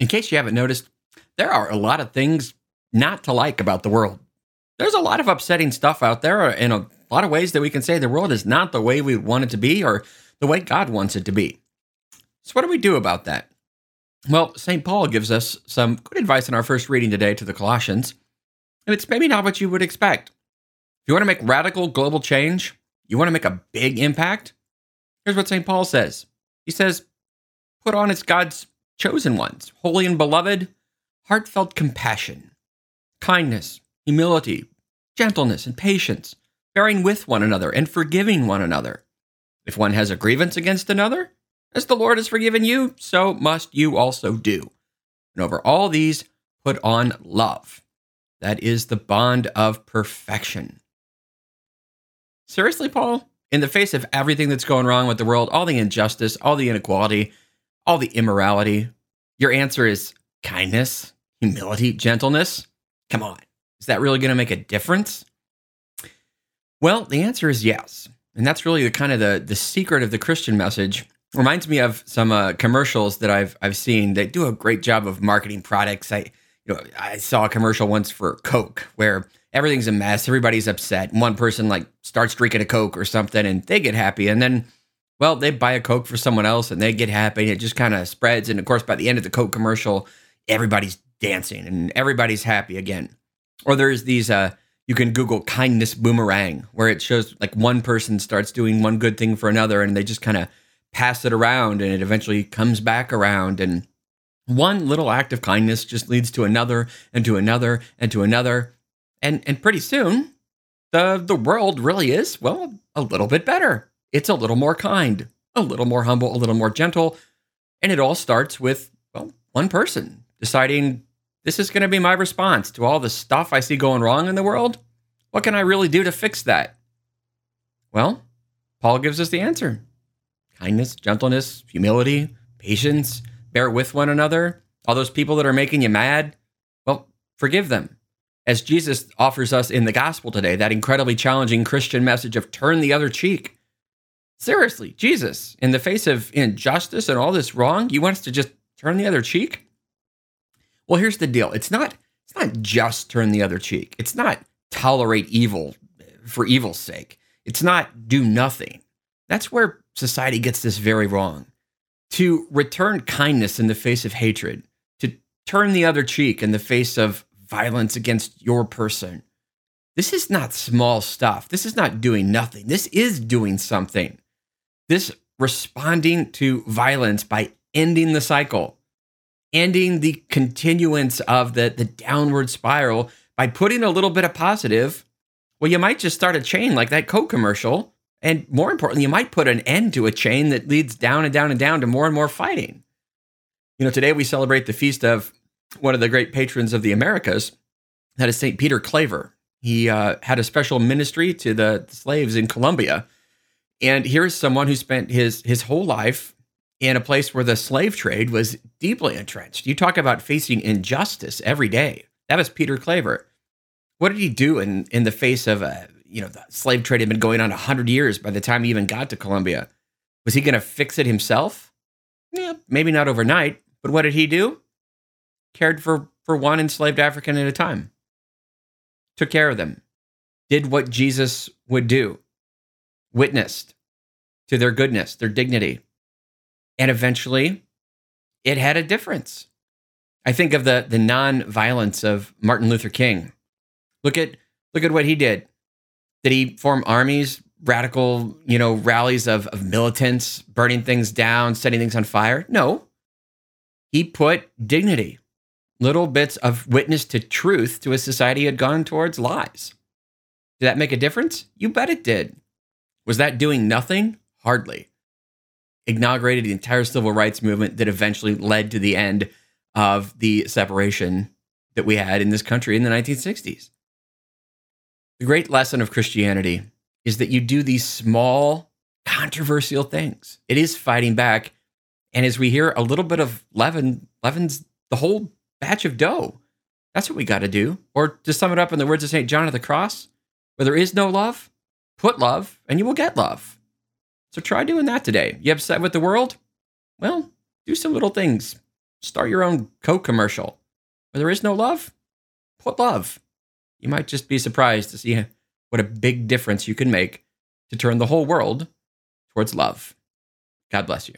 In case you haven't noticed, there are a lot of things not to like about the world. There's a lot of upsetting stuff out there uh, in a lot of ways that we can say the world is not the way we want it to be or the way God wants it to be. So, what do we do about that? Well, St. Paul gives us some good advice in our first reading today to the Colossians, and it's maybe not what you would expect. If you want to make radical global change, you want to make a big impact, here's what St. Paul says He says, Put on as God's chosen ones, holy and beloved, heartfelt compassion, kindness, humility, gentleness, and patience, bearing with one another and forgiving one another. If one has a grievance against another, as the Lord has forgiven you, so must you also do. And over all these, put on love. That is the bond of perfection. Seriously, Paul? In the face of everything that's going wrong with the world, all the injustice, all the inequality, all the immorality, your answer is kindness, humility, gentleness? Come on. Is that really going to make a difference? Well, the answer is yes. And that's really the kind of the, the secret of the Christian message. Reminds me of some uh, commercials that I've I've seen that do a great job of marketing products. I you know I saw a commercial once for Coke where everything's a mess, everybody's upset. One person like starts drinking a Coke or something and they get happy and then well, they buy a Coke for someone else and they get happy and it just kind of spreads and of course by the end of the Coke commercial everybody's dancing and everybody's happy again. Or there's these uh you can Google kindness boomerang where it shows like one person starts doing one good thing for another and they just kind of pass it around and it eventually comes back around and one little act of kindness just leads to another and to another and to another and and pretty soon the the world really is well a little bit better it's a little more kind a little more humble a little more gentle and it all starts with well one person deciding this is going to be my response to all the stuff I see going wrong in the world. What can I really do to fix that? Well, Paul gives us the answer kindness, gentleness, humility, patience, bear with one another. All those people that are making you mad, well, forgive them. As Jesus offers us in the gospel today, that incredibly challenging Christian message of turn the other cheek. Seriously, Jesus, in the face of injustice and all this wrong, you want us to just turn the other cheek? Well, here's the deal. It's not it's not just turn the other cheek. It's not tolerate evil for evil's sake. It's not do nothing. That's where society gets this very wrong. To return kindness in the face of hatred, to turn the other cheek in the face of violence against your person. This is not small stuff. This is not doing nothing. This is doing something. This responding to violence by ending the cycle ending the continuance of the, the downward spiral by putting a little bit of positive. Well, you might just start a chain like that Coke commercial. And more importantly, you might put an end to a chain that leads down and down and down to more and more fighting. You know, today we celebrate the feast of one of the great patrons of the Americas, that is St. Peter Claver. He uh, had a special ministry to the slaves in Colombia. And here's someone who spent his, his whole life in a place where the slave trade was deeply entrenched. You talk about facing injustice every day. That was Peter Claver. What did he do in, in the face of a, you know, the slave trade had been going on 100 years by the time he even got to Colombia? Was he going to fix it himself? Yeah, maybe not overnight, but what did he do? Cared for, for one enslaved African at a time, took care of them, did what Jesus would do, witnessed to their goodness, their dignity, and eventually it had a difference. I think of the the non-violence of Martin Luther King. Look at look at what he did. Did he form armies, radical, you know, rallies of, of militants, burning things down, setting things on fire? No. He put dignity, little bits of witness to truth to a society had gone towards lies. Did that make a difference? You bet it did. Was that doing nothing? Hardly inaugurated the entire civil rights movement that eventually led to the end of the separation that we had in this country in the 1960s. The great lesson of Christianity is that you do these small, controversial things. It is fighting back. And as we hear a little bit of leaven, leavens the whole batch of dough. That's what we got to do. Or to sum it up in the words of St. John of the Cross, where there is no love, put love, and you will get love. So try doing that today. You upset with the world? Well, do some little things. Start your own Coke commercial. Where there is no love, put love. You might just be surprised to see what a big difference you can make to turn the whole world towards love. God bless you.